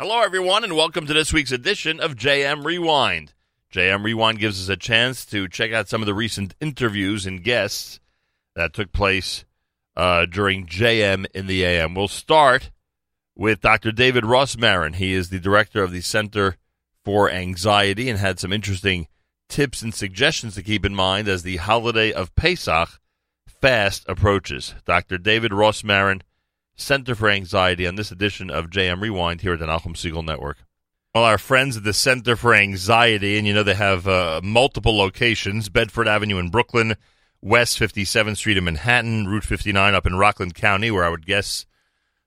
Hello, everyone, and welcome to this week's edition of JM Rewind. JM Rewind gives us a chance to check out some of the recent interviews and guests that took place uh, during JM in the AM. We'll start with Dr. David Rosmarin. He is the director of the Center for Anxiety and had some interesting tips and suggestions to keep in mind as the holiday of Pesach fast approaches. Dr. David Rosmarin Center for Anxiety on this edition of JM Rewind here at the Nachum Segal Network. Well, our friends at the Center for Anxiety, and you know they have uh, multiple locations Bedford Avenue in Brooklyn, West 57th Street in Manhattan, Route 59 up in Rockland County, where I would guess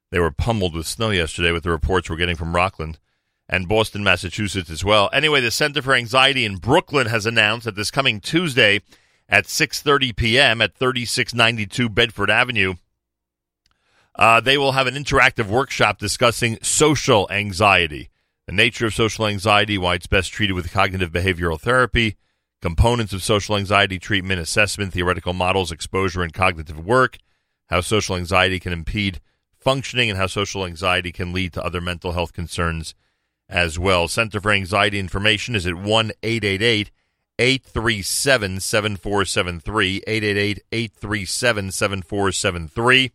they were pummeled with snow yesterday with the reports we're getting from Rockland, and Boston, Massachusetts as well. Anyway, the Center for Anxiety in Brooklyn has announced that this coming Tuesday at 6.30 p.m. at 3692 Bedford Avenue, uh, they will have an interactive workshop discussing social anxiety, the nature of social anxiety, why it's best treated with cognitive behavioral therapy, components of social anxiety treatment, assessment, theoretical models, exposure, and cognitive work, how social anxiety can impede functioning, and how social anxiety can lead to other mental health concerns as well. Center for Anxiety Information is at 1 888 837 7473. 888 837 7473.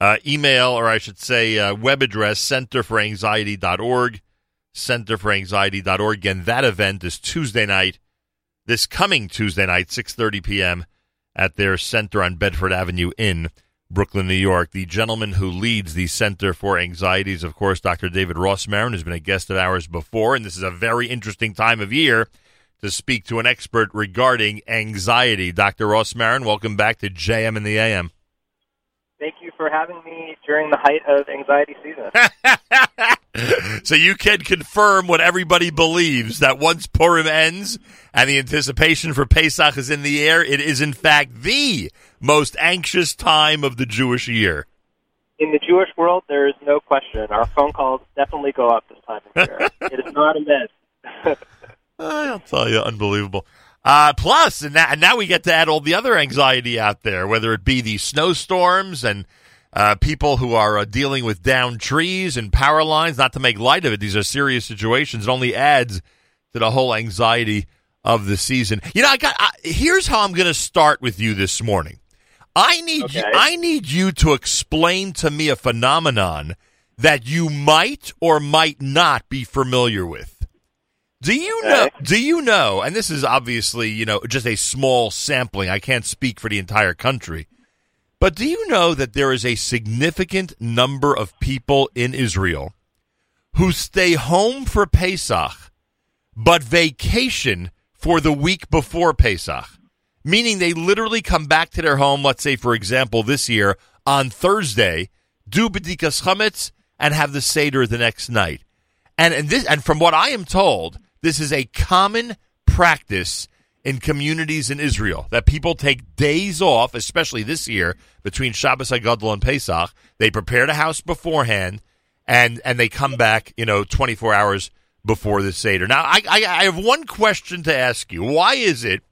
Uh, email, or I should say, uh, web address, centerforanxiety.org, centerforanxiety.org. Again, that event is Tuesday night, this coming Tuesday night, 6.30 p.m. at their center on Bedford Avenue in Brooklyn, New York. The gentleman who leads the Center for Anxiety is, of course, Dr. David Rosmarin, who's been a guest of ours before, and this is a very interesting time of year to speak to an expert regarding anxiety. Dr. Rosmarin, welcome back to JM and the AM. For having me during the height of anxiety season. so you can confirm what everybody believes that once Purim ends and the anticipation for Pesach is in the air, it is in fact the most anxious time of the Jewish year. In the Jewish world, there is no question. Our phone calls definitely go up this time of year. it is not a myth. I'll tell you, unbelievable. Uh, plus, and, and now we get to add all the other anxiety out there, whether it be the snowstorms and uh, people who are uh, dealing with downed trees and power lines. Not to make light of it, these are serious situations. It only adds to the whole anxiety of the season. You know, I got. I, here's how I'm going to start with you this morning. I need Okay. you, I need you to explain to me a phenomenon that you might or might not be familiar with. Do you know? Okay. Do you know? And this is obviously, you know, just a small sampling. I can't speak for the entire country. But do you know that there is a significant number of people in Israel who stay home for Pesach, but vacation for the week before Pesach? Meaning they literally come back to their home, let's say, for example, this year on Thursday, do B'dikas Chametz, and have the Seder the next night. And, and this, and from what I am told, this is a common practice in communities in Israel that people take days off, especially this year between Shabbos Hagadol and Pesach. They prepare the house beforehand, and and they come back, you know, twenty four hours before the seder. Now, I, I I have one question to ask you. Why is it?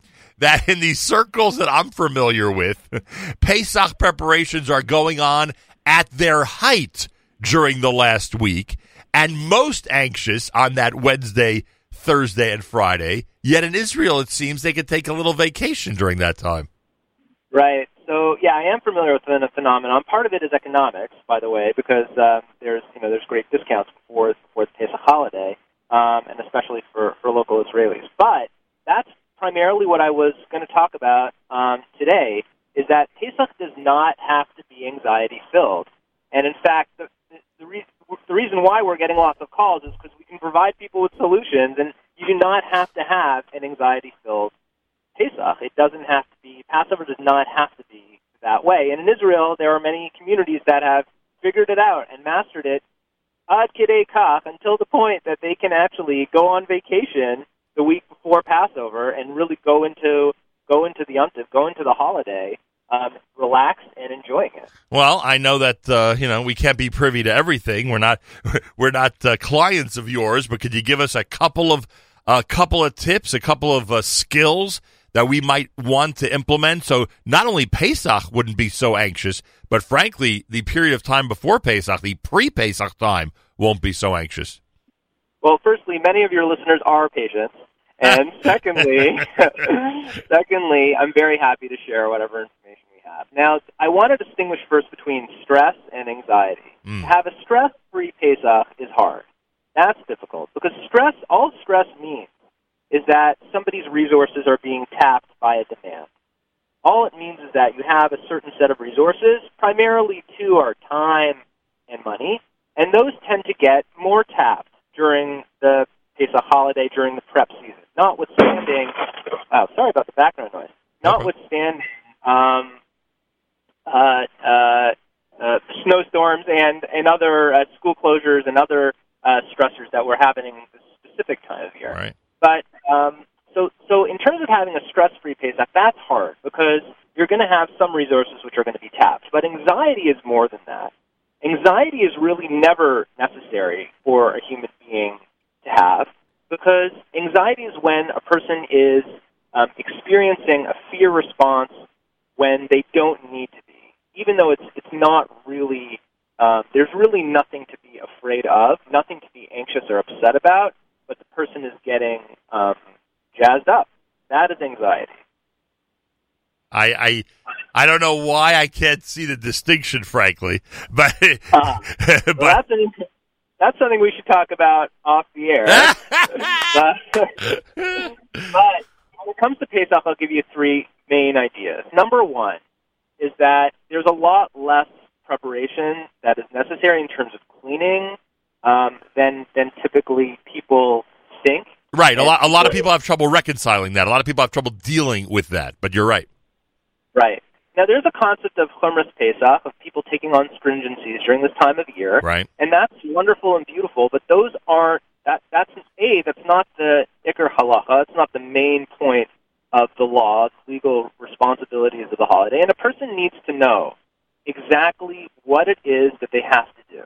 That in these circles that I'm familiar with, Pesach preparations are going on at their height during the last week, and most anxious on that Wednesday, Thursday, and Friday. Yet in Israel, it seems they could take a little vacation during that time. Right. So yeah, I am familiar with the phenomenon. Part of it is economics, by the way, because um, there's you know there's great discounts before before the Pesach holiday, um, and especially for for local Israelis. But that's primarily what I was going to talk about um, today. Is that Pesach does not have to be anxiety filled, and in fact, the the, re- the reason why we're getting lots of calls is because we can provide people with solutions, and you do not have to have an anxiety filled Pesach. It doesn't have to be, Passover does not have to be that way. And in Israel, there are many communities that have figured it out and mastered it ad kidei kach until the point that they can actually go on vacation the week before Passover and really go into go into the yontif, go into the holiday, um, relax and enjoying it. Well, I know that uh, you know we can't be privy to everything. We're not we're not uh, clients of yours, but could you give us a couple of a couple of tips, a couple of uh, skills that we might want to implement? So not only Pesach wouldn't be so anxious, but frankly, the period of time before Pesach, the pre-Pesach time, won't be so anxious. Well, firstly, many of your listeners are patients. And secondly, secondly, I'm very happy to share whatever have. Now, I want to distinguish first between stress and anxiety. Mm. To have a stress-free Pesach is hard. That's difficult because stress, all stress means is that somebody's resources are being tapped by a demand. All it means is that you have a certain set of resources, primarily two are time and money, and those tend to get more tapped during the Pesach holiday during the prep season. Notwithstanding, wow, sorry about the background noise. Notwithstanding um, uh, uh, uh, snowstorms and and other uh, school closures and other uh, stressors that were happening at this specific time of year. Right. But um, so so in terms of having a stress-free Pesach, that's hard because you're going to have some resources which are going to be tapped. But anxiety is more than that. Anxiety is really never necessary for a human being to have because anxiety is when a person is um, experiencing a fear response when they don't need to even though it's it's not really um, there's really nothing to be afraid of, nothing to be anxious or upset about, but the person is getting um, jazzed up. That is anxiety. I, I I don't know why I can't see the distinction, frankly, but Uh, but Well, that's an, that's something we should talk about off the air. but, but when it comes to Pesach, I'll give you three main ideas. Number one is that there's a lot less preparation that is necessary in terms of cleaning um, than than typically people think. right. A lot a lot of people have trouble reconciling that. A lot of people have trouble dealing with that. But you're right. Right. Now, there's a concept of Chumras Pesach, of people taking on stringencies during this time of year. Right. and that's wonderful and beautiful. But those aren't that. That's a. That's not the ikar halacha. It's not the main point of the laws, legal responsibilities of the holiday. And a person needs to know exactly what it is that they have to do,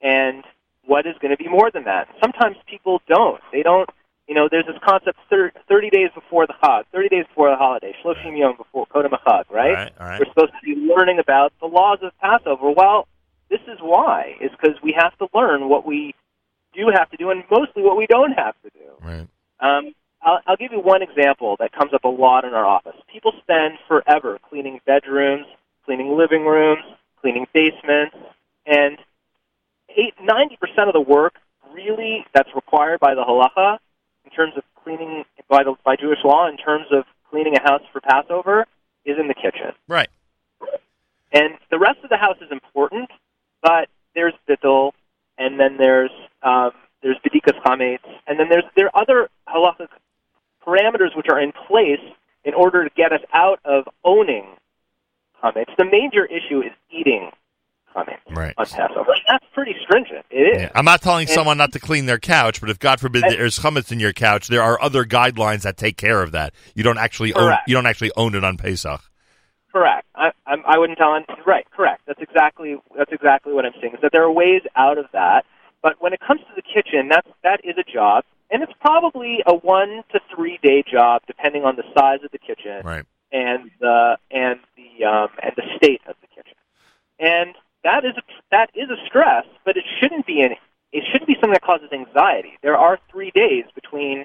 and what is going to be more than that. Sometimes people don't. They don't. You know, there's this concept thir- 30 days before the Chag, 30 days before the holiday, Shloshim Yom before Kodem right? All right. All right. We're supposed to be learning about the laws of Passover. Well, this is why, is because we have to learn what we do have to do and mostly what we don't have to do. Right. Um, I'll, I'll give you one example that comes up a lot in our office. People spend forever cleaning bedrooms, cleaning living rooms, cleaning basements, and eight, 90% of the work really that's required by the halacha in terms of cleaning by, the, by Jewish law, in terms of cleaning a house for Passover, is in the kitchen. Right. And the rest of the house is important, but there's bittul, and then there's um, there's bedikas chametz, and then there's there are other halachic parameters which are in place in order to get us out of owning chametz. The major issue is eating chametz Right. on Passover. That's pretty stringent. It is. Yeah. I'm not telling And- someone not to clean their couch, but if God forbid And- there's chametz in your couch, there are other guidelines that take care of that. You don't actually own. You don't actually own it on Pesach. Correct. I, I'm, I wouldn't tell. On, right. Correct. That's exactly that's exactly what I'm saying. Is that there are ways out of that, but when it comes to the kitchen, that's that is a job, and it's probably a one to three day job, depending on the size of the kitchen Right. and the and the um, and the state of the kitchen. And that is a, that is a stress, but it shouldn't be an it shouldn't be something that causes anxiety. There are three days between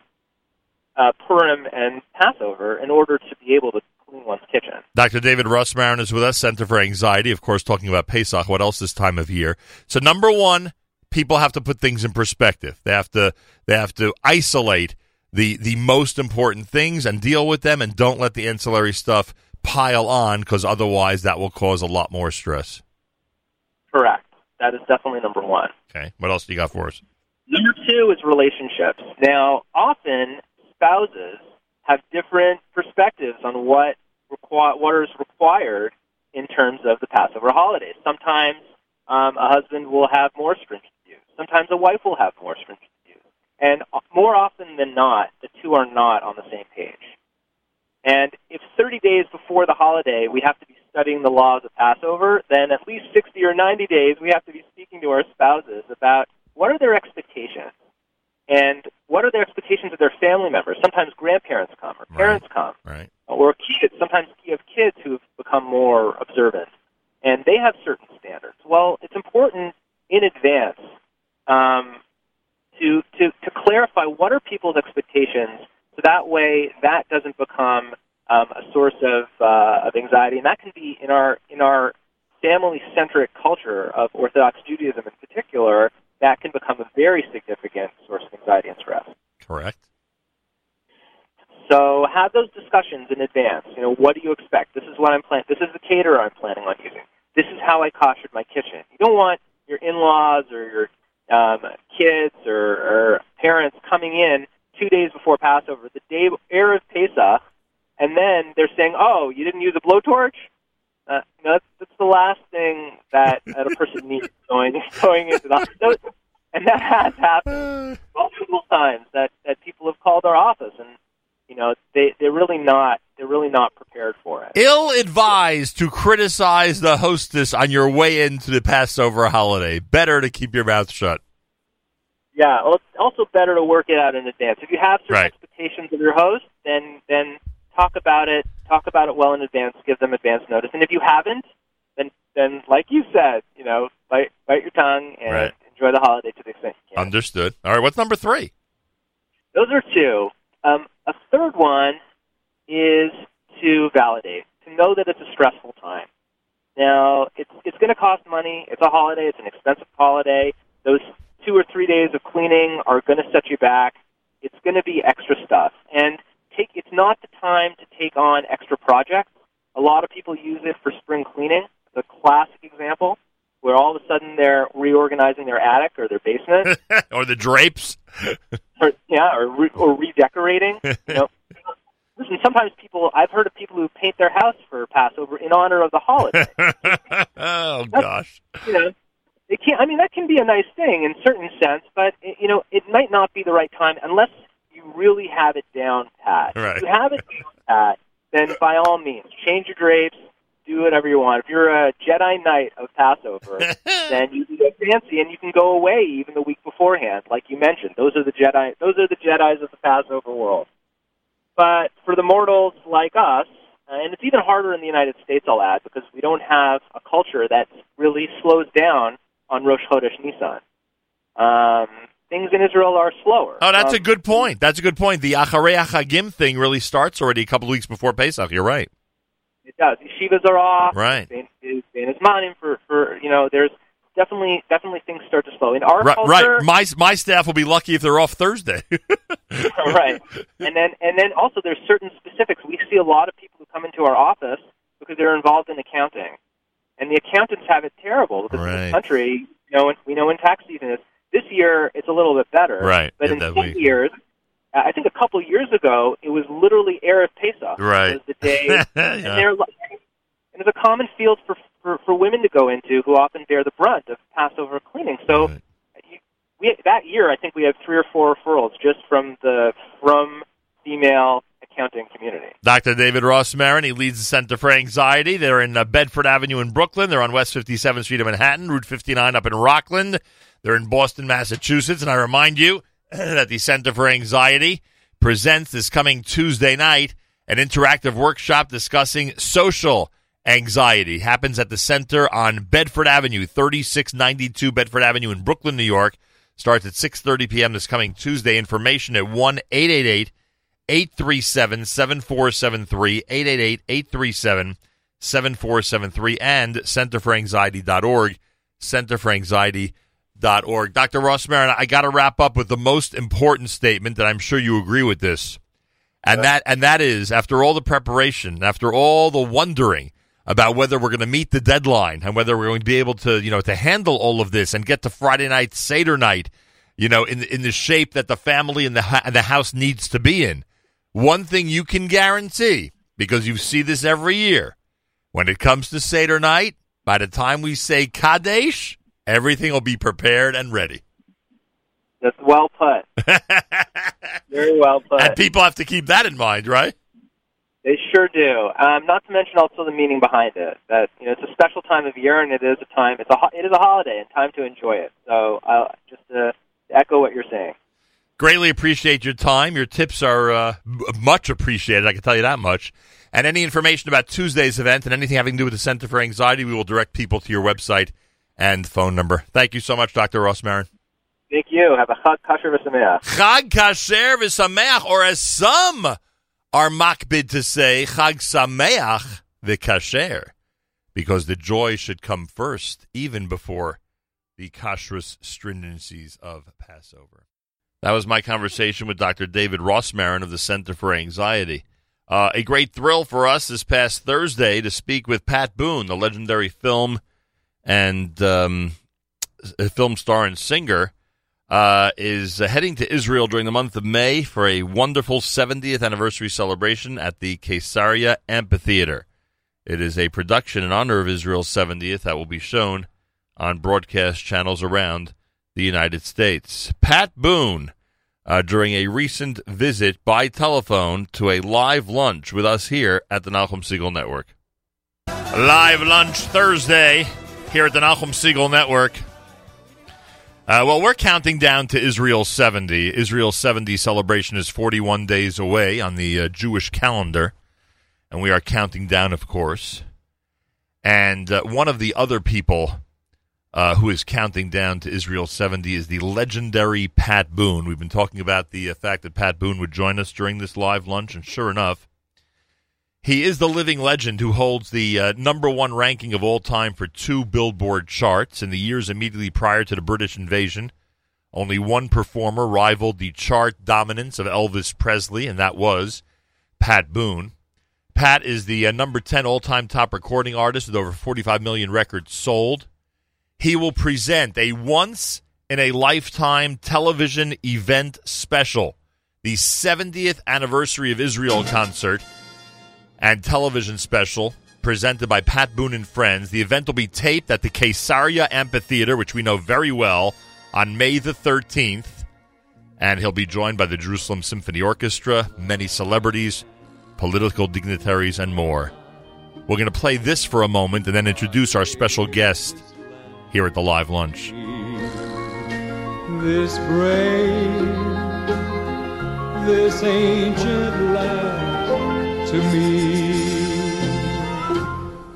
uh, Purim and Passover in order to be able to clean one's kitchen. Dr. David Russ Rosmarin is with us, Center for Anxiety, of course, talking about Pesach. What else this time of year? So, number one, people have to put things in perspective. They have to they have to isolate the the most important things and deal with them, and don't let the ancillary stuff pile on because otherwise that will cause a lot more stress. Correct. That is definitely number one. Okay, what else do you got for us? Number two is relationships. Now, often spouses have different perspectives on what requi- what is required in terms of the Passover holidays. Sometimes um, a husband will have more stringent. Sometimes a wife will have more stringent views. And uh, more often than not, the two are not on the same page. And if 30 days before the holiday we have to be studying the laws of Passover, then at least 60 or 90 days we have to be speaking to our spouses about what are their expectations and what are their expectations of their family members. Sometimes grandparents come or Right. parents come. Right. Or kids. Sometimes you have kids who have become more observant, and they have certain standards. Well, it's important in advance um, to, to to clarify what are people's expectations, so that way that doesn't become um, a source of uh, of anxiety, and that can be in our in our family centric culture of Orthodox Judaism in particular. That can become a very significant source of anxiety and stress. Correct. So have those discussions in advance. You know, what do you expect? This is what I'm planning. This is the caterer I'm planning on using. This is how I koshered my kitchen. You don't want your in-laws or your um, kids or, or parents coming in two days before Passover, the day erev Pesach, and then they're saying, "Oh, you didn't use a blowtorch." Uh, you know, that's, that's the last thing that, that a person needs going going into the so, and that has happened multiple times that that people have called our office and you know they they're really not they're really not prepared for it. Ill advised to criticize the hostess on your way into the Passover holiday. Better to keep your mouth shut. Yeah, well, it's also better to work it out in advance. If you have certain Right. expectations of your host, then then talk about it. Talk about it well in advance. Give them advance notice. And if you haven't, then then like you said, you know, bite bite your tongue and Right. enjoy the holiday to the extent you can. Understood. All right, what's number three? Those are two. Um, third one is to validate, to know that it's a stressful time. Now, it's it's going to cost money. It's a holiday. It's an expensive holiday. Those two or three days of cleaning are going to set you back. It's going to be extra stuff, and take. It's not the time to take on extra projects. A lot of people use it for spring cleaning. The classic example where all of a sudden they're reorganizing their attic or their basement or the drapes? or yeah, or re- or redecorating. You know, listen. Sometimes people, I've heard of people who paint their house for Passover in honor of the holiday. oh gosh. you know, it can. I mean, that can be a nice thing in certain sense, but it, you know, it might not be the right time unless you really have it down pat. Right. If you have it down pat, then by all means, change your drapes. Do whatever you want. If you're a Jedi Knight of Passover, then you can get fancy and you can go away even the week beforehand, like you mentioned. Those are the Jedi. Those are the Jedi's of the Passover world. But for the mortals like us, uh, and it's even harder in the United States, I'll add, because we don't have a culture that really slows down on Rosh Chodesh Nisan. Um, things in Israel are slower. Oh, that's Um, a good point. That's a good point. The Acharei Chagim thing really starts already a couple of weeks before Pesach. You're right. It does. Yeshivas are off. Right. Bein is manim for for you know. There's definitely definitely things start to slow in our Right, culture. right. My my staff will be lucky if they're off Thursday. right. And then and then also there's certain specifics. We see a lot of people who come into our office because they're involved in accounting, and the accountants have it terrible because in Right. this country, you know, we know when tax season is. This year, it's a little bit better. Right. But Yeah, in some years, uh, I think a couple years ago, it was literally erev Pesach. Right. Was the day, Yeah. and they're like, and it's a common field for, for for women to go into who often bear the brunt of Passover cleaning. So Right. you- we that year I think we have three or four referrals just from the from female accounting community. Dr. David Rosmarin, he leads the Center for Anxiety. They're in uh, Bedford Avenue in Brooklyn. They're on West 57th Street of Manhattan, Route 59 up in Rockland. They're in Boston, Massachusetts. And I remind you that the Center for Anxiety presents this coming Tuesday night an interactive workshop discussing social anxiety. Happens at the center on Bedford Avenue, 3692 Bedford Avenue in Brooklyn, New York. Starts at 6:30 p.m. this coming Tuesday. Information at 1 888 837 7473 888 837 7473 and centerforanxiety.org centerforanxiety.org Dr. Rosmarin I got to wrap up with the most important statement that I'm sure you agree with this and that and that is after all the preparation after all the wondering about whether we're going to meet the deadline and whether we're going to be able to you know to handle all of this and get to Friday night Seder night you know in in the shape that the family and the ha- the house needs to be in one thing you can guarantee, because you see this every year, when it comes to Seder night, by the time we say Kadesh, everything will be prepared and ready. That's well put. Very well put. and people have to keep that in mind, right? They sure do. Um, not to mention also the meaning behind it. That you know, it's a special time of year, and it is a time. It's a ho- it is a holiday and time to enjoy it. So, uh, just to echo what you're saying. Greatly appreciate your time. Your tips are uh, much appreciated. I can tell you that much. And any information about Tuesday's event and anything having to do with the Center for Anxiety, we will direct people to your website and phone number. Thank you so much, Dr. Rosmarin. Thank you. Have a Chag Kasher V'Sameach. Chag Kasher V'Sameach, or as some are makpid to say, Chag Sameach V'Kasher, because the joy should come first, even before the kashrus stringencies of Passover. That was my conversation with Dr. David Rosmarin of the Center for Anxiety. Uh, a great thrill for us this past Thursday to speak with Pat Boone, the legendary film and um, film star and singer, uh, is heading to Israel during the month of May for a wonderful 70th anniversary celebration at the Caesarea Amphitheater. It is a production in honor of Israel's 70th that will be shown on broadcast channels around the United States. Pat Boone, uh, during a recent visit by telephone to a live lunch with us here at the Nachum Segal Network. Live lunch Thursday here at the Nachum Segal Network. Uh, well, we're counting down to Israel 70. Israel's 70 celebration is 41 days away on the uh, Jewish calendar, and we are counting down, of course. And uh, one of the other people uh, who is counting down to Israel 70 is the legendary Pat Boone. We've been talking about the uh, fact that Pat Boone would join us during this live lunch, and sure enough, he is the living legend who holds the uh, number one ranking of all time for two Billboard charts in the years immediately prior to the British invasion. Only one performer rivaled the chart dominance of Elvis Presley, and that was Pat Boone. Pat is the uh, number 10 all time top recording artist with over 45 million records sold he will present a once in a lifetime television event special, the 70th anniversary of Israel concert and television special presented by Pat Boone and Friends. The event will be taped at the Caesarea Amphitheater, which we know very well, on May the 13th. And he'll be joined by the Jerusalem Symphony Orchestra, many celebrities, political dignitaries, and more. We're going to play this for a moment and then introduce our special guest here at the live lunch. This brave, this ancient land to me,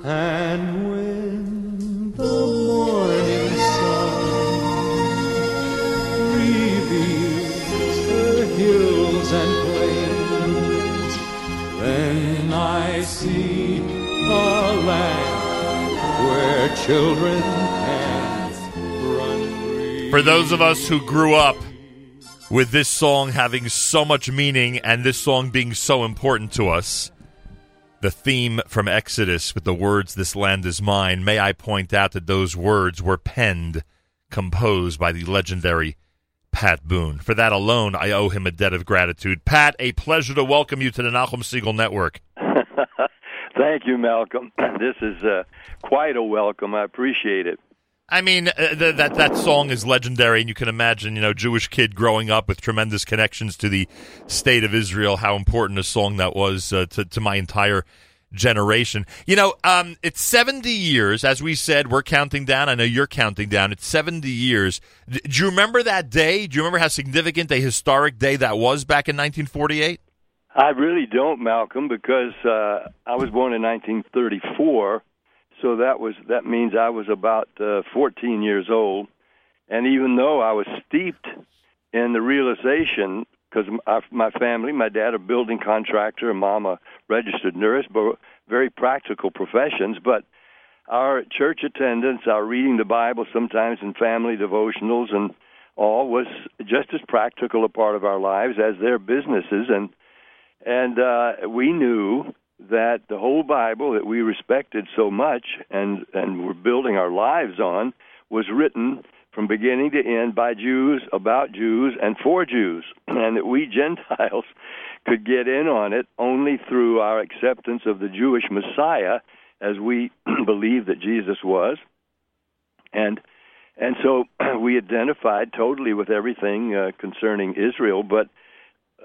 and when the morning sun reveals the hills and plains, then I see a land where children for those of us who grew up with this song having so much meaning and this song being so important to us, the theme from Exodus with the words, This land is mine, may I point out that those words were penned, composed by the legendary Pat Boone. For that alone, I owe him a debt of gratitude. Pat, a pleasure to welcome you to the Nachum Segal Network. Thank you, Malcolm. This is uh, quite a welcome. I appreciate it. I mean, uh, th- that that song is legendary, and you can imagine, you know, Jewish kid growing up with tremendous connections to the state of Israel, how important a song that was uh, to to my entire generation. You know, um, it's seventy years, as we said. We're counting down. I know you're counting down. It's seventy years. D- do you remember that day? Do you remember how significant a historic day that was back in 1948? I really don't, Malcolm, because uh, I was born in 1934 so that was that means I was about uh, 14 years old, and even though I was steeped in the realization, because my family, my dad a building contractor, and mom a registered nurse, but very practical professions, but our church attendance, our reading the Bible, sometimes in family devotionals and all was just as practical a part of our lives as their businesses. And and uh we knew that the whole Bible that we respected so much and and were building our lives on was written from beginning to end by Jews about Jews and for Jews, and that we Gentiles could get in on it only through our acceptance of the Jewish Messiah, as we believe that Jesus was, and and so we identified totally with everything uh, concerning Israel, but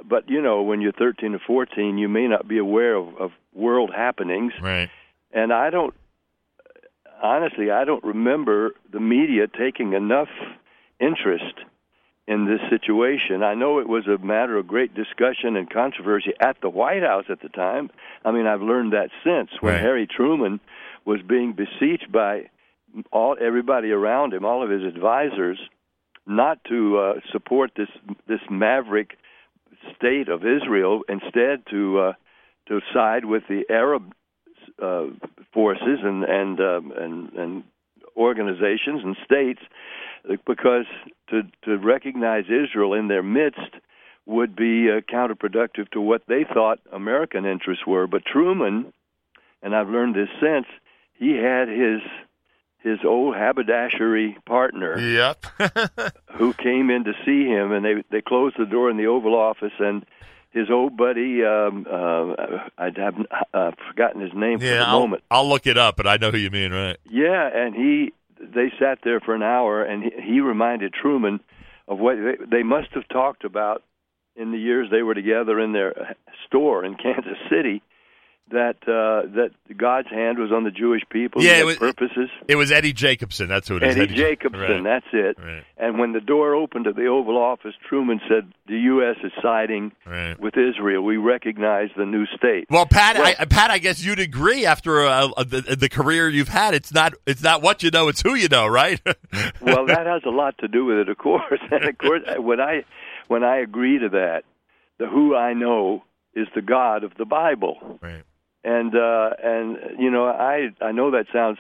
but you know when you're 13 or 14 you may not be aware of, of world happenings right and i don't honestly i don't remember the media taking enough interest in this situation. I know it was a matter of great discussion and controversy at the White House at the time. I mean, I've learned that since when Right. Harry Truman was being beseeched by all everybody around him, all of his advisors, not to uh, support this this maverick state of Israel, instead to uh, to side with the Arab uh, forces and and um, and and organizations and states, because to to recognize Israel in their midst would be uh, counterproductive to what they thought American interests were. But Truman, and I've learned this since, he had his his old haberdashery partner Yep. who came in to see him, and they they closed the door in the Oval Office, and his old buddy, um, uh, I haven't uh, forgotten his name for the I'll, moment. I'll look it up, but I know who you mean, right? Yeah, and he they sat there for an hour, and he, he reminded Truman of what they, they must have talked about in the years they were together in their store in Kansas City. That uh, that God's hand was on the Jewish people. Yeah, it was- purposes. It was Eddie Jacobson. That's who it is. Eddie Jacobson, Right. that's it. Right. And when the door opened to the Oval Office, Truman said, "The U.S. is siding Right. with Israel. We recognize the new state." Well, Pat, Well- I, Pat, I guess you'd agree after uh, uh, the, the career you've had. It's not it's not what you know, it's who you know, right? well, that has a lot to do with it, of course. And of course, when I when I agree to that, the who I know is the God of the Bible. right. And uh, and you know, I I know that sounds,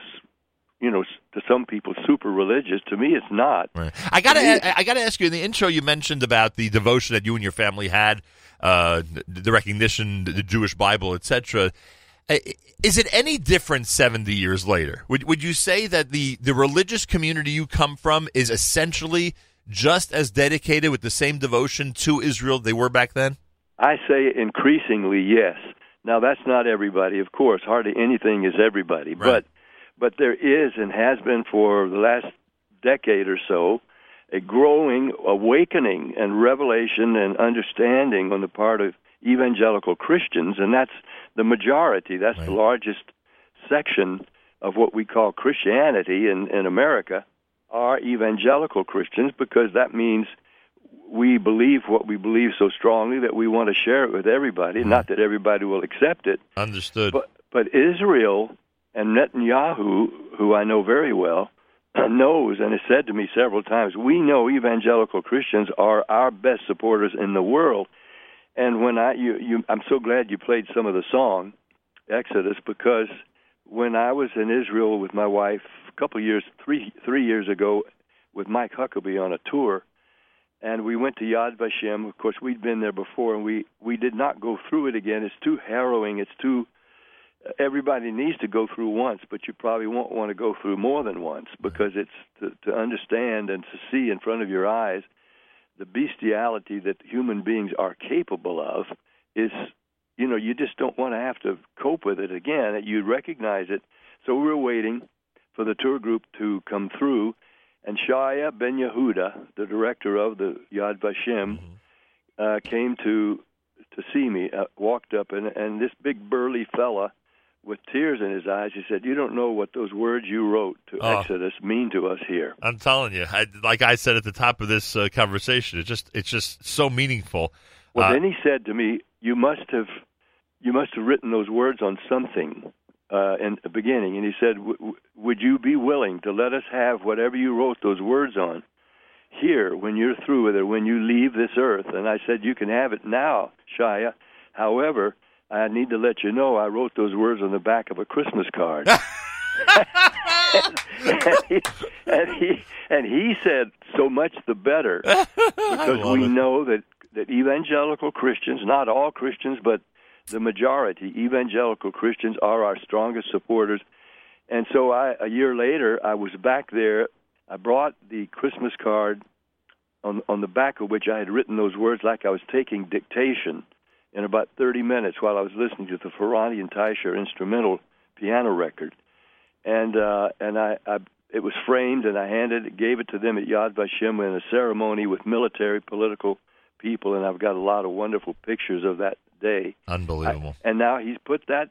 you know, to some people super religious. To me, it's not. Right. I gotta, I, gotta ask you. In the intro, you mentioned about the devotion that you and your family had, uh, the recognition, the Jewish Bible, etc. Is it any different seventy years later? Would Would you say that the the religious community you come from is essentially just as dedicated with the same devotion to Israel they were back then? I say increasingly yes. Now that's not everybody, of course. Hardly anything is everybody, Right. but but there is and has been for the last decade or so a growing awakening and revelation and understanding on the part of evangelical Christians, and that's the majority. That's the largest section of what we call Christianity in, in America are evangelical Christians because that means we believe what we believe so strongly that we want to share it with everybody. Hmm. Not that everybody will accept it, Understood. but but Israel and Netanyahu, who I know very well, knows and has said to me several times, we know evangelical Christians are our best supporters in the world. And when I you, you I'm so glad you played some of the song Exodus because when I was in Israel with my wife a couple years three three years ago with Mike Huckabee on a tour and we went to Yad Vashem. Of course, we'd been there before, and we we did not go through it again. It's too harrowing. It's too. Everybody needs to go through once, but you probably won't want to go through more than once because it's to, to understand and to see in front of your eyes the bestiality that human beings are capable of is, you know, you just don't want to have to cope with it again. You recognize it. So we were waiting for the tour group to come through, and Shaya Ben Yehuda, the director of the Yad Vashem, uh, came to to see me. Uh, walked up, and and this big burly fella with tears in his eyes, he said, "You don't know what those words you wrote to Oh. Exodus mean to us here." I'm telling you, I, like I said at the top of this uh, conversation, it's just it's just so meaningful. Well, Uh, then he said to me, "You must have, you must have written those words on something uh, in the beginning." And he said, w- w- "Would you be willing to let us have whatever you wrote those words on here when you're through with it, when you leave this earth?" And I said, "You can have it now, Shia. However." I need to let you know I wrote those words on the back of a Christmas card. and, he, and he and he said, "So much the better." because we it. know that that evangelical Christians, not all Christians, but the majority evangelical Christians are our strongest supporters. And so I a year later I was back there. I brought the Christmas card on on the back of which I had written those words like I was taking dictation in about 30 minutes while I was listening to the Ferrante and Teicher instrumental piano record. And uh and I, I it was framed and I handed it gave it to them at Yad Vashem in a ceremony with military political people and I've got a lot of wonderful pictures of that day. Unbelievable. And now he's put that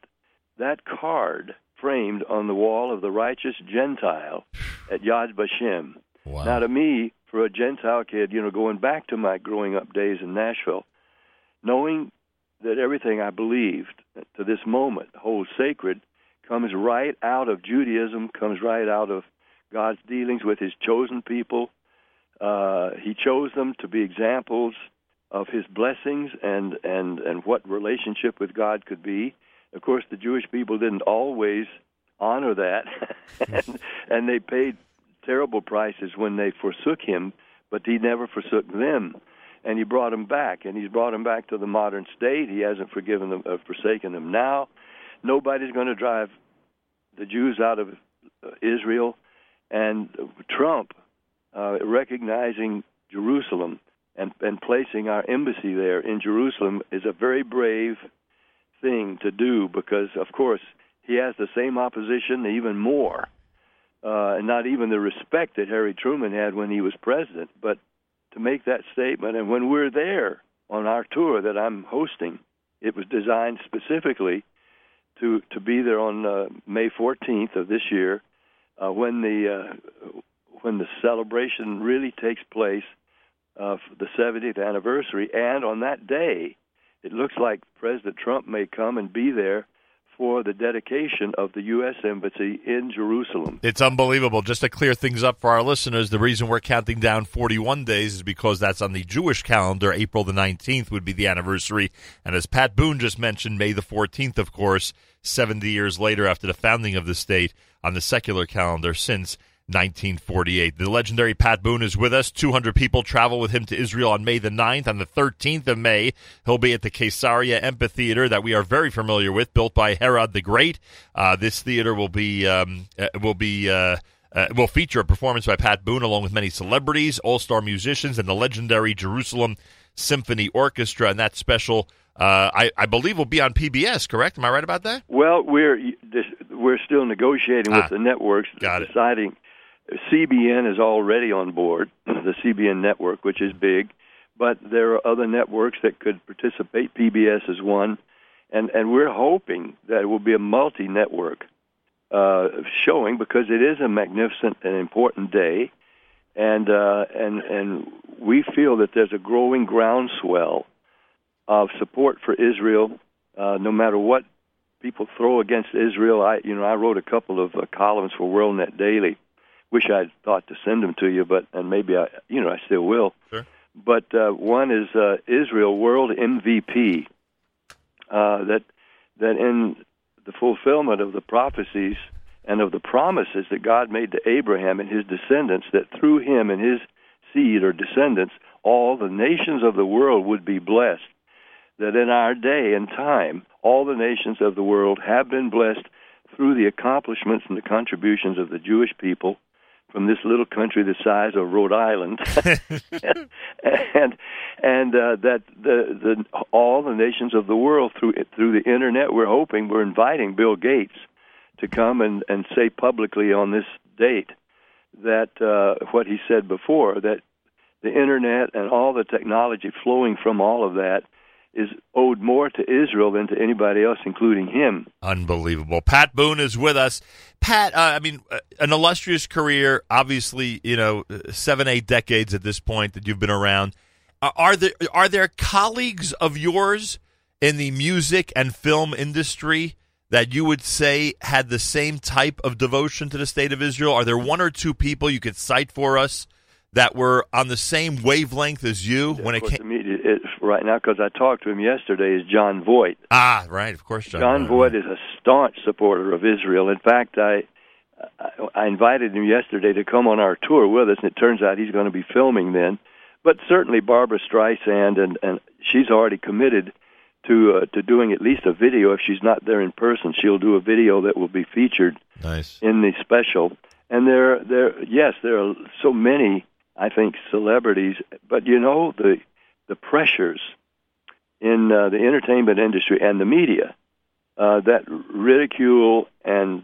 that card framed on the wall of the righteous Gentile at Yad Vashem. wow. Now, to me, for a Gentile kid, you know, going back to my growing up days in Nashville, knowing that everything I believed to this moment holds sacred comes right out of Judaism, comes right out of God's dealings with His chosen people. Uh, he chose them to be examples of His blessings and and and what relationship with God could be. Of course, the Jewish people didn't always honor that, and, and they paid terrible prices when they forsook Him. But He never forsook them, and He brought them back, and He's brought them back to the modern state. He hasn't forgiven them, uh, forsaken them now. Nobody's going to drive the Jews out of uh, Israel, and Trump uh, recognizing Jerusalem and, and placing our embassy there in Jerusalem is a very brave thing to do because, of course, he has the same opposition, even more, uh, and not even the respect that Harry Truman had when he was president. But to make that statement, and when we're there on our tour that I'm hosting, it was designed specifically to to be there on uh, May 14th of this year, uh, when the uh, when the celebration really takes place of the 70th anniversary, and on that day, it looks like President Trump may come and be there for the dedication of the U.S. Embassy in Jerusalem. It's unbelievable. Just to clear things up for our listeners, the reason we're counting down 41 days is because that's on the Jewish calendar. April the 19th would be the anniversary. And as Pat Boone just mentioned, May the 14th, of course, 70 years later after the founding of the state on the secular calendar since 1948. The legendary Pat Boone is with us. 200 people travel with him to Israel on May the 9th. On the 13th of May, he'll be at the Caesarea Amphitheater that we are very familiar with, built by Herod the Great. Uh, this theater will be um, uh, will be. Uh, uh, will feature a performance by Pat Boone along with many celebrities, all star musicians, and the legendary Jerusalem Symphony Orchestra. And that special, uh, I, I, believe, will be on PBS. Correct? Am I right about that? Well, we're we're still negotiating with Ah, the networks, got it. deciding. CBN is already on board, the CBN network, which is big, but there are other networks that could participate. PBS is one, and and we're hoping that it will be a multi-network uh, showing because it is a magnificent and important day, and uh, and and we feel that there's a growing groundswell of support for Israel, uh, no matter what people throw against Israel. I you know I wrote a couple of uh, columns for WorldNet Daily. Wish I'd thought to send them to you, but and maybe I you know I still will. Sure. But uh, one is uh, Israel World MVP. Uh, that that in the fulfillment of the prophecies and of the promises that God made to Abraham and his descendants, that through him and his seed or descendants, all the nations of the world would be blessed. That in our day and time, all the nations of the world have been blessed through the accomplishments and the contributions of the Jewish people from this little country the size of Rhode Island, and and uh, that the the all the nations of the world through through the internet, we're hoping we're inviting Bill Gates to come and and say publicly on this date that uh, what he said before that the internet and all the technology flowing from all of that is owed more to Israel than to anybody else, including him. Unbelievable. Pat Boone is with us. Pat, uh, I mean, uh, an illustrious career, obviously, you know, seven, eight decades at this point that you've been around. Uh, are there are there colleagues of yours in the music and film industry that you would say had the same type of devotion to the state of Israel? Are there one or two people you could cite for us that were on the same wavelength as you when of it came? It, right now, because I talked to him yesterday, is Jon Voight. Ah, right, of course, John. John Voight is a staunch supporter of Israel. In fact, I I- I invited him yesterday to come on our tour with us, and it turns out he's going to be filming then. But certainly Barbra Streisand, and and she's already committed to uh, to doing at least a video. If she's not there in person, she'll do a video that will be featured Nice. in the special. And there, there, yes, there are so many. I think celebrities, but you know the the pressures in uh, the entertainment industry and the media uh, that ridicule and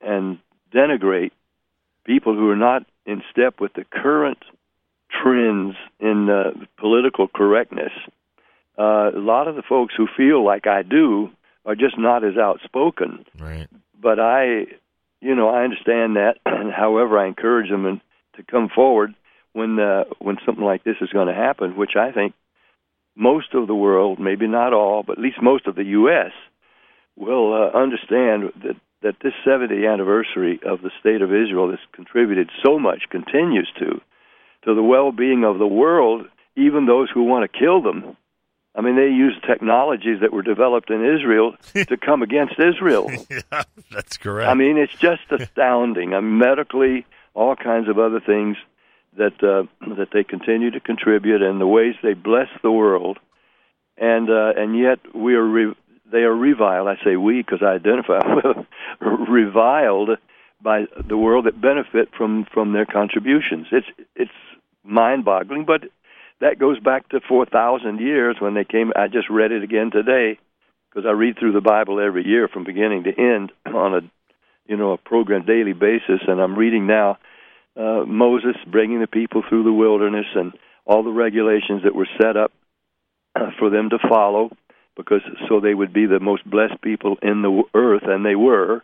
and denigrate people who are not in step with the current trends in uh, political correctness. Uh, a lot of the folks who feel like I do are just not as outspoken Right. but I, you know, I understand that, and however, I encourage them and to come forward. when uh, when something like this is going to happen, which I think most of the world, maybe not all, but at least most of the U.S. will uh, understand that that this 70th anniversary of the state of Israel has contributed so much, continues to, to the well-being of the world, even those who want to kill them. I mean, they use technologies that were developed in Israel to come against Israel. yeah, that's correct. I mean, it's just astounding. I mean, medically, all kinds of other things that uh, that they continue to contribute, and the ways they bless the world, and uh, and yet we are re- they are reviled. I say we because I identify reviled by the world that benefit from from their contributions. It's it's mind-boggling, but that goes back to 4,000 years when they came. I just read it again today because I read through the Bible every year from beginning to end on a you know a program daily basis, and I'm reading now uh, Moses bringing the people through the wilderness and all the regulations that were set up uh, for them to follow because so they would be the most blessed people in the earth and they were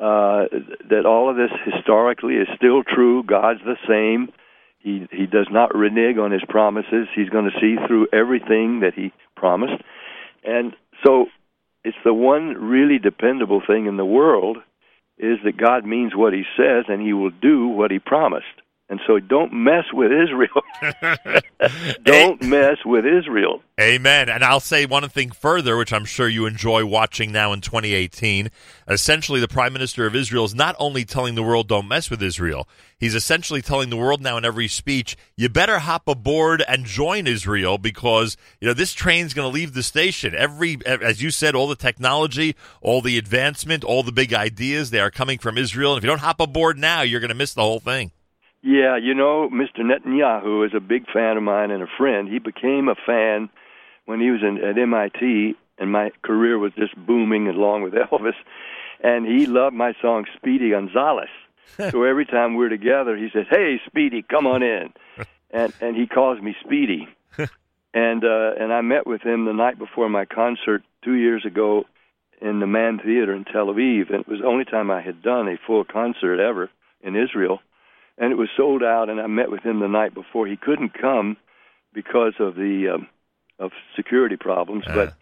uh, that all of this historically is still true. God's the same. He he does not renege on his promises. He's going to see through everything that he promised. And so it's the one really dependable thing in the world is that God means what he says and he will do what he promised. And so don't mess with Israel. don't mess with Israel. Amen. And I'll say one thing further, which I'm sure you enjoy watching now in 2018. Essentially, the Prime Minister of Israel is not only telling the world, don't mess with Israel, he's essentially telling the world now in every speech, you better hop aboard and join Israel because, you know, this train's going to leave the station. Every, as you said, all the technology, all the advancement, all the big ideas, they are coming from Israel. And if you don't hop aboard now, you're going to miss the whole thing. Yeah, you know, Mr. Netanyahu is a big fan of mine and a friend. He became a fan when he was in, at MIT, and my career was just booming along with Elvis. And he loved my song Speedy Gonzales. so every time we're together, he says, "Hey, Speedy, come on in," and and he calls me Speedy. and uh, and I met with him the night before my concert two years ago in the Mann Theater in Tel Aviv, and it was the only time I had done a full concert ever in Israel and it was sold out. And I met with him the night before. He couldn't come because of the um, of security problems, uh. but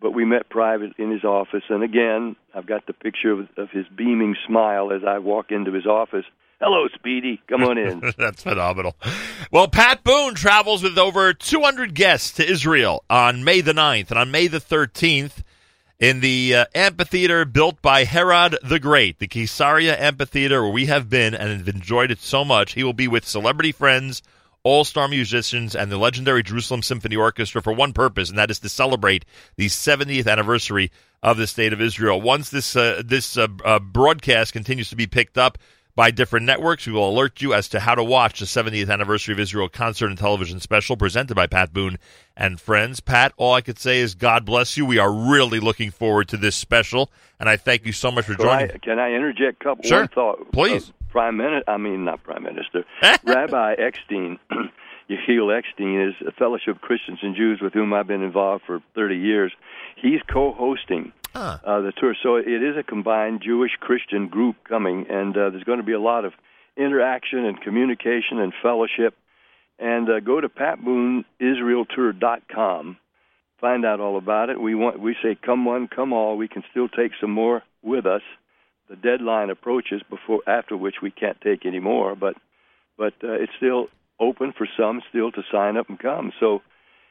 but we met private in his office. And again, I've got the picture of, of his beaming smile as I walk into his office. Hello, Speedy. Come on in. That's phenomenal. Well, Pat Boone travels with over 200 guests to Israel on May the 9th. And on May the 13th, in the uh, amphitheater built by Herod the Great, the Caesarea Amphitheater, where we have been and have enjoyed it so much. He will be with celebrity friends, all star musicians, and the legendary Jerusalem Symphony Orchestra for one purpose, and that is to celebrate the 70th anniversary of the State of Israel. Once this uh, this uh, uh broadcast continues to be picked up, by different networks. We will alert you as to how to watch the 70th anniversary of Israel concert and television special presented by Pat Boone and friends. Pat, all I could say is God bless you. We are really looking forward to this special, and I thank you so much for joining. I, can I interject a couple sure. one thought? Please. Uh, Prime Minister, I mean not Prime Minister, Rabbi Eckstein, Yechiel Eckstein is a Fellowship of Christians and Jews with whom I've been involved for 30 years. He's co-hosting huh. uh, the tour. So it is a combined Jewish Christian group coming, and uh, there's going to be a lot of interaction and communication and fellowship. And uh, go to patbooneisraeltour.com. Find out all about it. We want we say come one, come all. We can still take some more with us. The deadline approaches before after which we can't take any more, but but uh, it's still open for some still to sign up and come. So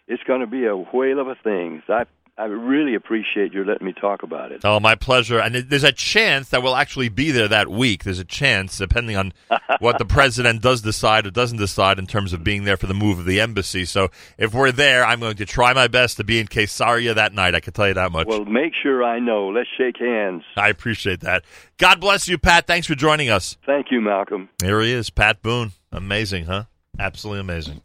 it's going to be a whale of a thing. I I really appreciate your letting me talk about it. Oh, my pleasure. And there's a chance that we'll actually be there that week. There's a chance, depending on what the president does decide or doesn't decide in terms of being there for the move of the embassy. So if we're there, I'm going to try my best to be in Caesarea that night. I can tell you that much. Well, make sure I know. Let's shake hands. I appreciate that. God bless you, Pat. Thanks for joining us. Thank you, Malcolm. Here he is, Pat Boone. Amazing, huh? Absolutely amazing.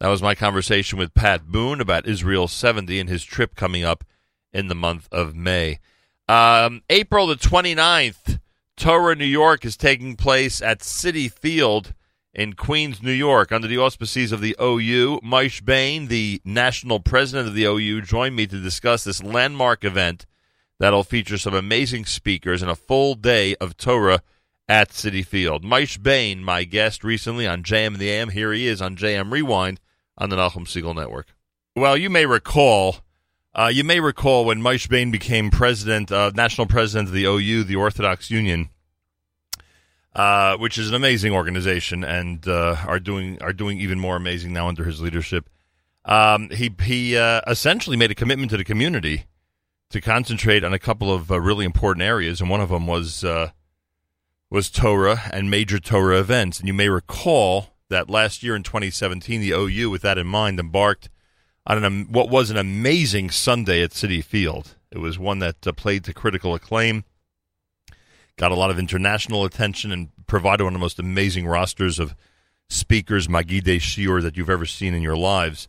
That was my conversation with Pat Boone about Israel 70 and his trip coming up in the month of May. Um, April the 29th, Torah New York is taking place at Citi Field in Queens, New York, under the auspices of the OU. Moishe Bane, the national president of the OU, joined me to discuss this landmark event that'll feature some amazing speakers and a full day of Torah at Citi Field. Maish Bane, my guest recently on JM in the AM. Here he is on JM Rewind on the Nachum Segal Network. Well, you may recall, uh, you may recall when Maish Bane became president, uh, national president of the OU, the Orthodox Union, uh, which is an amazing organization, and uh, are doing are doing even more amazing now under his leadership. Um, he he uh, essentially made a commitment to the community to concentrate on a couple of uh, really important areas, and one of them was was Torah and major Torah events. And you may recall that last year in 2017, the OU, with that in mind, embarked on an, what was an amazing Sunday at Citi Field. It was one that uh, played to critical acclaim, got a lot of international attention, and provided one of the most amazing rosters of speakers, Magidei Shiur, that you've ever seen in your lives.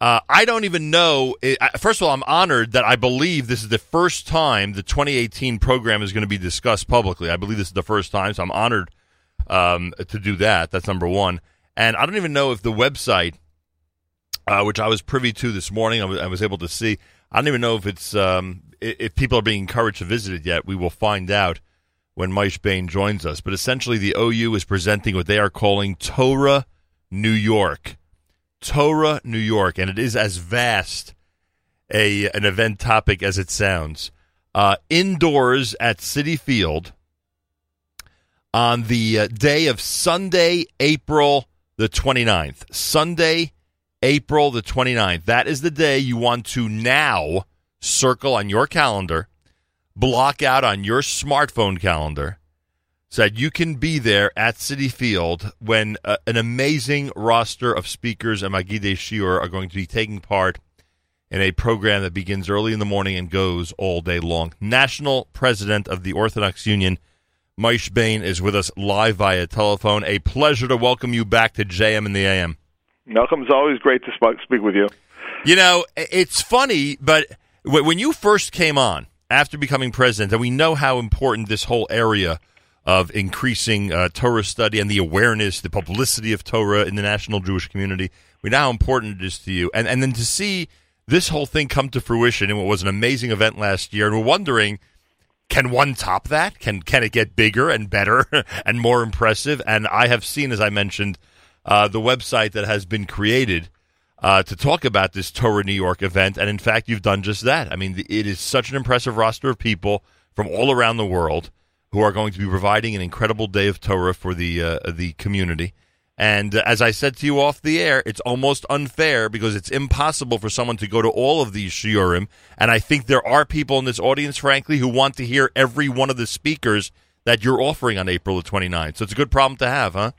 Uh, I don't even know. First of all, I'm honored that I believe this is the first time the 2018 program is going to be discussed publicly. I believe this is the first time, so I'm honored um, to do that. That's number one. And I don't even know if the website, uh, which I was privy to this morning, I was, I was, able to see. I don't even know if it's um, if people are being encouraged to visit it yet. We will find out when Maish Bane joins us. But essentially, the OU is presenting what they are calling Torah New York. Torah New York, and it is as vast a an event topic as it sounds. Uh, indoors at Citi Field on the uh, day of Sunday, April the 29th. Sunday, April the 29th. That is the day you want to now circle on your calendar, block out on your smartphone calendar so that you can be there at Citi Field when uh, an amazing roster of speakers and Magidei Shiur are going to be taking part in a program that begins early in the morning and goes all day long. National President of the Orthodox Union, Maish Bane, is with us live via telephone. A pleasure to welcome you back to JM in the AM. Malcolm, it's always great to speak with you. You know, it's funny, but when you first came on after becoming president, and we know how important this whole area – of increasing uh, Torah study and the awareness, the publicity of Torah in the national Jewish community. We know how important it is to you, and and then to see this whole thing come to fruition in what was an amazing event last year, and we're wondering. Can one top that? Can can it get bigger and better and more impressive? And I have seen, as I mentioned, uh, the website that has been created uh, to talk about this Torah New York event. And in fact, you've done just that. I mean, it is such an impressive roster of people from all around the world who are going to be providing an incredible day of Torah for the uh, the community. And uh, as I said to you off the air, it's almost unfair because it's impossible for someone to go to all of these shiurim. And I think there are people in this audience, frankly, who want to hear every one of the speakers that you're offering on April the 29th. So it's a good problem to have, huh?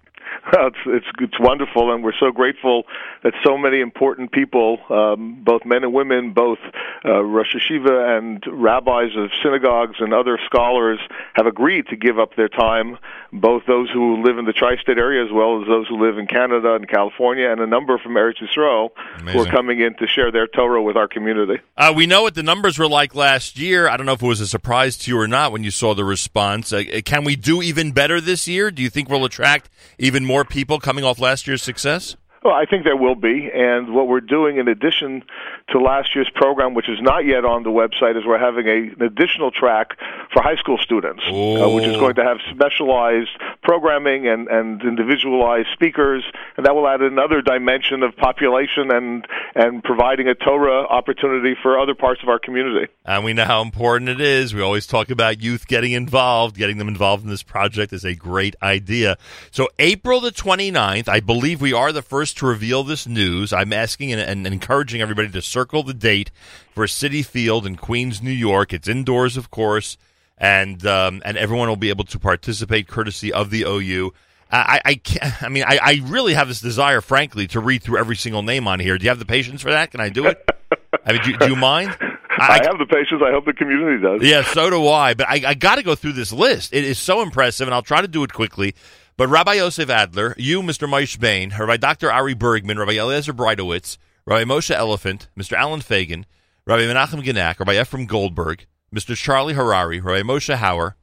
it's, it's it's wonderful, and we're so grateful that so many important people, um, both men and women, both uh, Roshei Yeshiva and rabbis of synagogues and other scholars, have agreed to give up their time. Both those who live in the tri-state area, as well as those who live in Canada and California, and a number from Eretz Yisrael, Amazing. who are coming in to share their Torah with our community. Uh, we know what the numbers were like last year. I don't know if it was a surprise to you or not when you saw the response. Uh, can we do even better this year? Do you think we'll attract even more people coming off last year's success? Well, I think there will be, and what we're doing in addition to last year's program, which is not yet on the website, is we're having a, an additional track for high school students, uh, which is going to have specialized programming and, and individualized speakers, and that will add another dimension of population and and providing a Torah opportunity for other parts of our community. And we know how important it is. We always talk about youth getting involved, getting them involved in this project is a great idea. So April the 29th, I believe we are the first first to reveal this news. I'm asking and, and, encouraging everybody to circle the date for Citi Field in Queens, New York. It's indoors, of course, and um, and everyone will be able to participate courtesy of the OU. I, I, can't, I mean, I, I really have this desire, frankly, to read through every single name on here. Do you have the patience for that? Can I do it? I mean, do, do you mind? I, I, have the patience. I hope the community does. Yeah, so do I. But I, I got to go through this list. It is so impressive, and I'll try to do it quickly. But Rabbi Yosef Adler, you, Mr. Maish Bane, Rabbi Dr. Ari Bergman, Rabbi Eliezer Breitowitz, Rabbi Moshe Elefant, Mr. Allen Fagin, Rabbi Menachem Genack, Rabbi Ephraim Goldberg, Mr. Charlie Harary, Rabbi Moshe Hauer,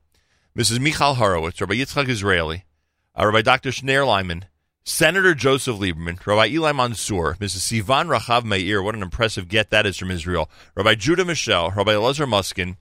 Mrs. Michal Horowitz, Rabbi Yitzchak Israeli, uh, Rabbi Dr. Shnayer Leiman, Senator Joseph Lieberman, Rabbi Eli Mansour, Mrs. Sivan Rahav Meir, what an impressive get that is from Israel, Rabbi Judah Mischel, Rabbi Elazar Muskin,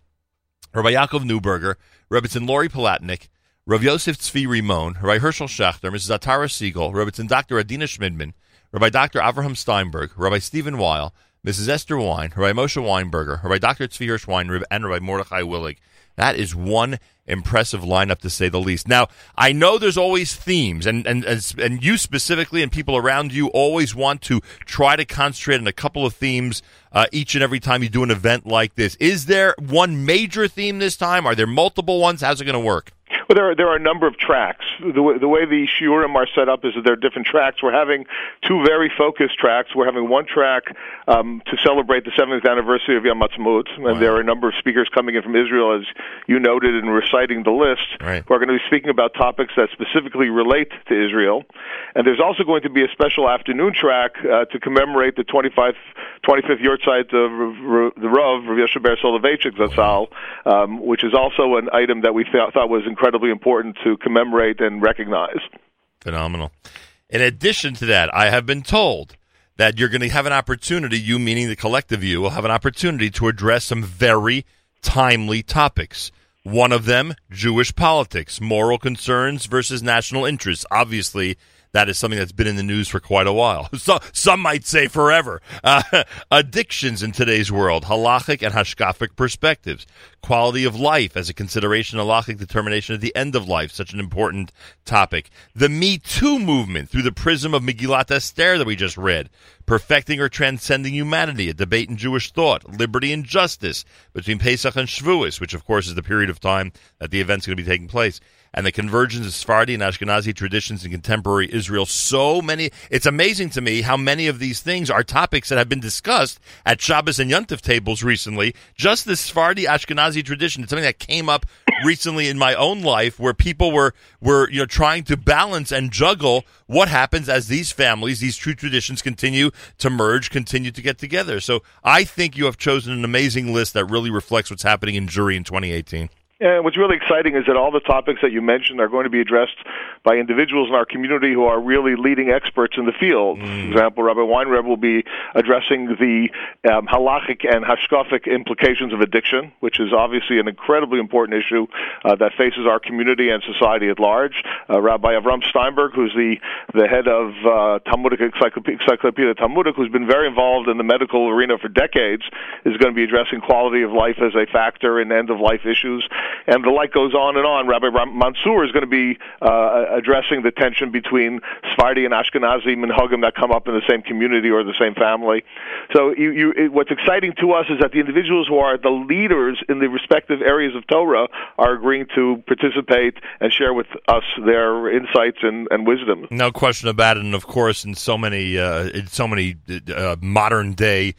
Rabbi Yaakov Neuburger, Rebbitzin Lori Palatnik, Rav Yosef Tzvi Rimon, Rabbi Herschel Schachter, Mrs. Atara Siegel, Rabbi Dr. Adina Shmidman, Rabbi Dr. Avraham Steinberg, Rabbi Steven Weil, Mrs. Esther Wein, Rabbi Moshe Weinberger, Rabbi Dr. Tzvi Hirsch Wein, and Rabbi Mordechai Willig. That is one impressive lineup to say the least. Now, I know there's always themes, and, and, and you specifically and people around you always want to try to concentrate on a couple of themes uh, each and every time you do an event like this. Is there one major theme this time? Are there multiple ones? How's it going to work? Well, there are, there are a number of tracks. The way, the way the shiurim are set up is that there are different tracks. We're having two very focused tracks. We're having one track um, to celebrate the 70th anniversary of Yom Ha'atzmaut, and wow. there are a number of speakers coming in from Israel, as you noted in reciting the list, right. who are going to be speaking about topics that specifically relate to Israel. And there's also going to be a special afternoon track uh, to commemorate the 25, 25th yahrzeit of the Rav, Rav Ber Soloveitchik Zatzal, um, which is also an item that we th- thought was incredibly important to commemorate and recognize. Phenomenal. In addition to that, I have been told that you're going to have an opportunity, you meaning the collective you, will have an opportunity to address some very timely topics. One of them, Jewish politics, moral concerns versus national interests. Obviously, that is something that's been in the news for quite a while. So, some might say forever. Uh, addictions in today's world, halachic and hashkafic perspectives, quality of life as a consideration, halachic determination at the end of life, such an important topic. The Me Too movement through the prism of Megillat Esther that we just read, perfecting or transcending humanity, a debate in Jewish thought, liberty and justice between Pesach and Shavuos, which of course is the period of time that the event's going to be taking place and the convergence of Sephardi and Ashkenazi traditions in contemporary Israel. So many, it's amazing to me how many of these things are topics that have been discussed at Shabbos and Yontif tables recently. Just the Sephardi Ashkenazi tradition, it's something that came up recently in my own life where people were, were, you know, trying to balance and juggle what happens as these families, these true traditions continue to merge, continue to get together. So I think you have chosen an amazing list that really reflects what's happening in Jewry in 2018. And what's really exciting is that all the topics that you mentioned are going to be addressed by individuals in our community who are really leading experts in the field. Mm. For example, Rabbi Weinreb will be addressing the um, halachic and hashkafic implications of addiction, which is obviously an incredibly important issue uh, that faces our community and society at large. Uh, Rabbi Avram Steinberg, who's the, the head of uh, Talmudic Encyclopedia Talmudit, who's been very involved in the medical arena for decades, is going to be addressing quality of life as a factor in end of life issues and the light goes on and on. Rabbi Mansour is going to be uh, addressing the tension between Sephardi and Ashkenazi minhagim that come up in the same community or the same family. So, you, you, it, what's exciting to us is that the individuals who are the leaders in the respective areas of Torah are agreeing to participate and share with us their insights and, and wisdom. No question about it, and of course, in so many, uh, in so many uh, modern day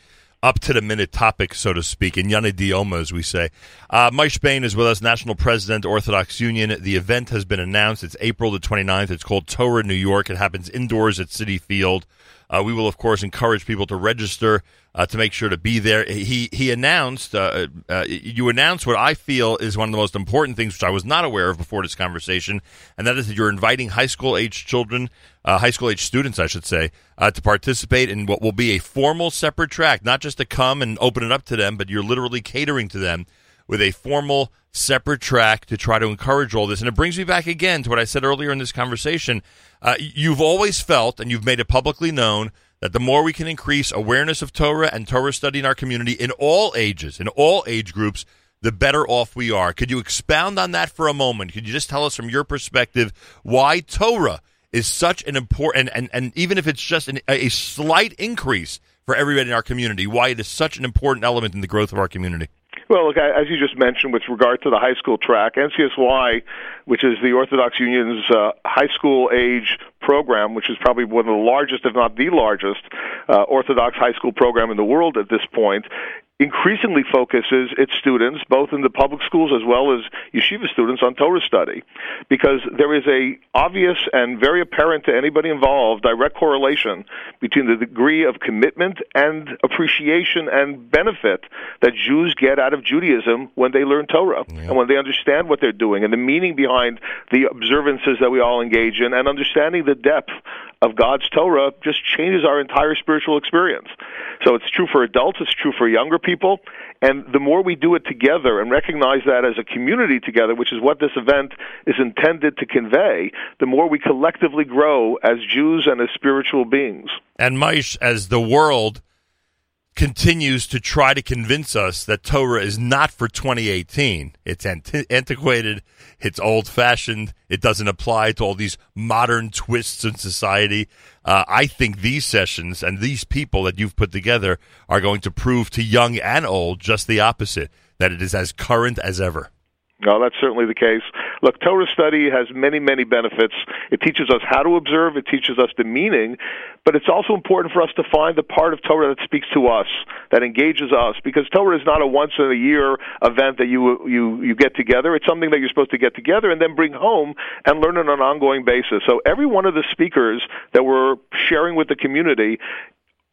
up to the minute topic, so to speak, in Yana Dioma, as we say. Uh, Mike Bane is with us, National President, Orthodox Union. The event has been announced. It's April the 29th. It's called Torah New York. It happens indoors at Citi Field. Uh, we will, of course, encourage people to register uh, to make sure to be there. He he announced uh, uh, you announced what I feel is one of the most important things, which I was not aware of before this conversation, and that is that you're inviting high school age children uh, high school age students, I should say, uh, to participate in what will be a formal separate track, not just to come and open it up to them, but you're literally catering to them with a formal separate track to try to encourage all this. And it brings me back again to what I said earlier in this conversation. Uh, you've always felt, and you've made it publicly known, that the more we can increase awareness of Torah and Torah study in our community in all ages, in all age groups, the better off we are. Could you expound on that for a moment? Could you just tell us from your perspective why Torah is such an important, and, and, and even if it's just an, a slight increase for everybody in our community, why it is such an important element in the growth of our community. Well, look, as you just mentioned, with regard to the high school track, NCSY, which is the Orthodox Union's uh, high school age program, which is probably one of the largest, if not the largest, uh, Orthodox high school program in the world at this point, increasingly focuses its students, both in the public schools as well as yeshiva students, on Torah study, because there is a obvious and very apparent to anybody involved direct correlation between the degree of commitment and appreciation and benefit that Jews get out of Judaism when they learn Torah yeah. and when they understand what they're doing and the meaning behind the observances that we all engage in and understanding the depth of God's Torah just changes our entire spiritual experience. So it's true for adults, it's true for younger people, and the more we do it together and recognize that as a community together, which is what this event is intended to convey, the more we collectively grow as Jews and as spiritual beings. And Maish, as the world continues to try to convince us that Torah is not for 2018. It's anti- antiquated, it's old fashioned, it doesn't apply to all these modern twists in society. Uh, I think these sessions and these people that you've put together are going to prove to young and old just the opposite that it is as current as ever. No, that's certainly the case. Look, Torah study has many, many benefits. It teaches us how to observe, it teaches us the meaning, but it's also important for us to find the part of Torah that speaks to us, that engages us, because Torah is not a once in a year event that you you you get together. It's something that you're supposed to get together and then bring home and learn on an ongoing basis. So every one of the speakers that we're sharing with the community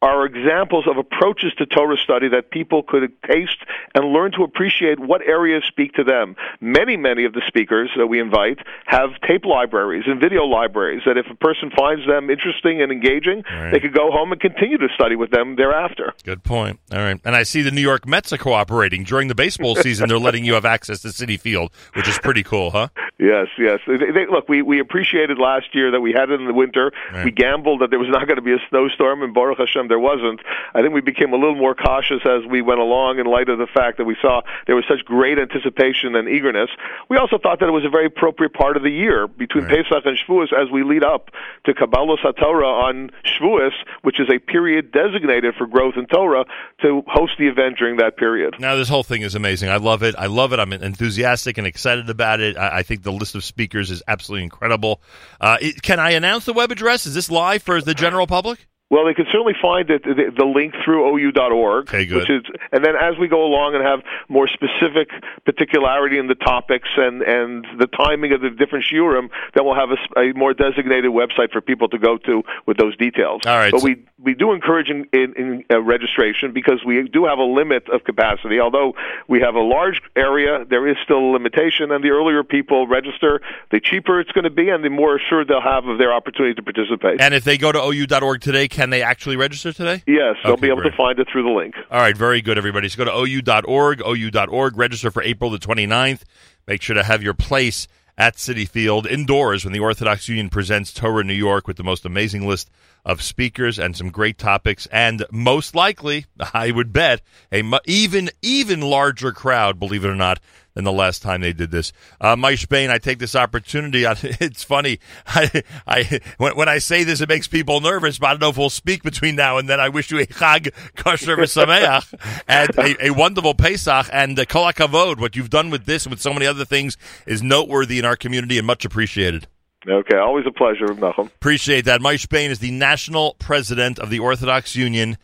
are examples of approaches to Torah study that people could taste and learn to appreciate what areas speak to them. Many, many of the speakers that we invite have tape libraries and video libraries that if a person finds them interesting and engaging, right. they could go home and continue to study with them thereafter. Good point. All right. And I see the New York Mets are cooperating. During the baseball season, they're letting you have access to Citi Field, which is pretty cool, huh? Yes, yes. They, they, look, we, we appreciated last year that we had it in the winter. Right. We gambled that there was not going to be a snowstorm, and Baruch Hashem, there wasn't. I think we became a little more cautious as we went along in light of the fact that we saw there was such great anticipation and eagerness. We also thought that it was a very appropriate part of the year between right. Pesach and Shavuos as we lead up to Kabbalah Satorah on Shavuos, which is a period designated for growth in Torah, to host the event during that period. Now, this whole thing is amazing. I love it. I love it. I'm enthusiastic and excited about it. I, I think the list of speakers is absolutely incredible. Uh, it, can I announce the web address? Is this live for the general public? Well, they can certainly find it, the, the link through ou.org. Okay, good. Which is, and then as we go along and have more specific particularity in the topics and, and the timing of the different shiurim, then we'll have a, a more designated website for people to go to with those details. All right. But so- we, we do encourage in, in, in uh, registration because we do have a limit of capacity. Although we have a large area, there is still a limitation, and the earlier people register, the cheaper it's going to be, and the more assured they'll have of their opportunity to participate. And if they go to ou.org today, can they actually register today? Yes, they'll okay, be able great. to find it through the link. All right, very good, everybody. So go to ou.org, ou.org, register for April the 29th. Make sure to have your place at Citi Field indoors when the Orthodox Union presents Torah New York with the most amazing list of speakers and some great topics, and most likely, I would bet, a mu- even even larger crowd, believe it or not, than the last time they did this. Uh, Mike Bane, I take this opportunity. It's funny. I, I when, when, I say this, it makes people nervous, but I don't know if we'll speak between now and then. I wish you a Chag Kosher V'Sameach and a, a, wonderful Pesach and uh, Kol HaKavod. What you've done with this and with so many other things is noteworthy in our community and much appreciated. Okay, always a pleasure, Nachum. Appreciate that. Mike Bane is the national president of the Orthodox Union.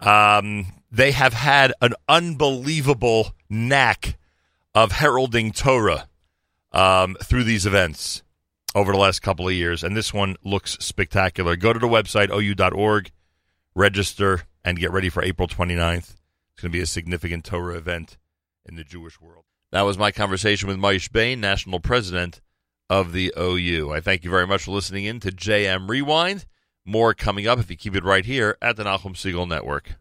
Um, they have had an unbelievable knack of heralding Torah um, through these events over the last couple of years, and this one looks spectacular. Go to the website, ou.org, register, and get ready for April 29th. It's going to be a significant Torah event in the Jewish world. That was my conversation with Maish Bane, national president of the OU. I thank you very much for listening in to JM Rewind. More coming up if you keep it right here at the Nachum Segal Network.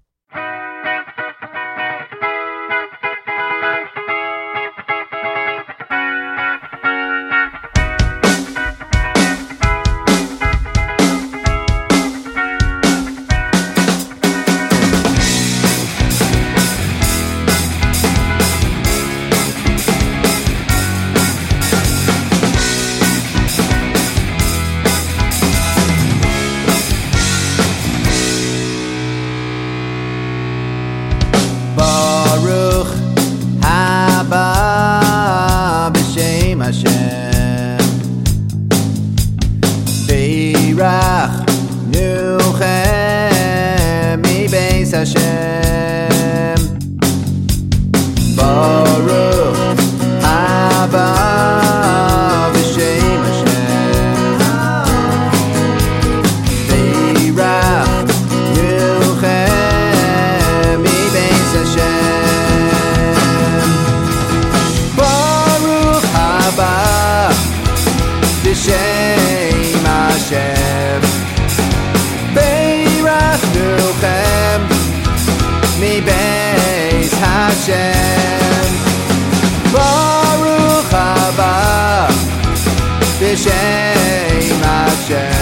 imagem.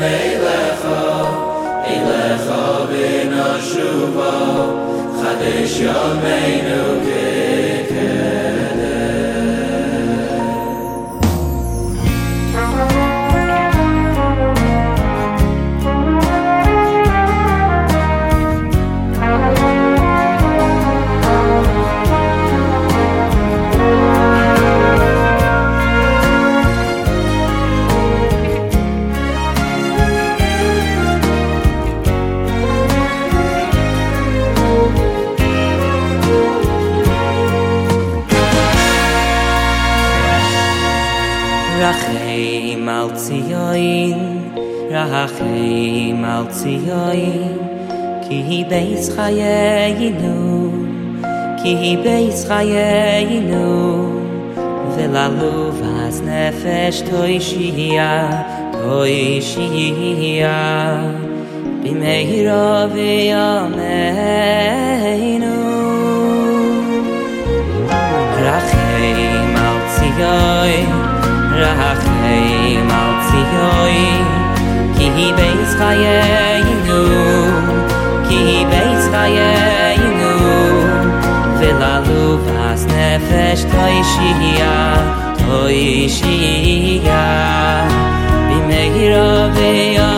mey blufel bin ציוי כי היא בייס חיינו כי היא בייס חיינו וללוב אז נפש תוישיה תוישיה במהירו ויומנו רחם על ציוי רחם על ציוי כי היא בייס חיינו. fast ne fest toi shiya toi shiya bi me hirave yo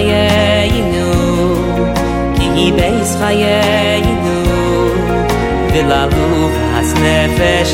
חיינו כי בייס ki gebays אז נפש know de la rue has nefesh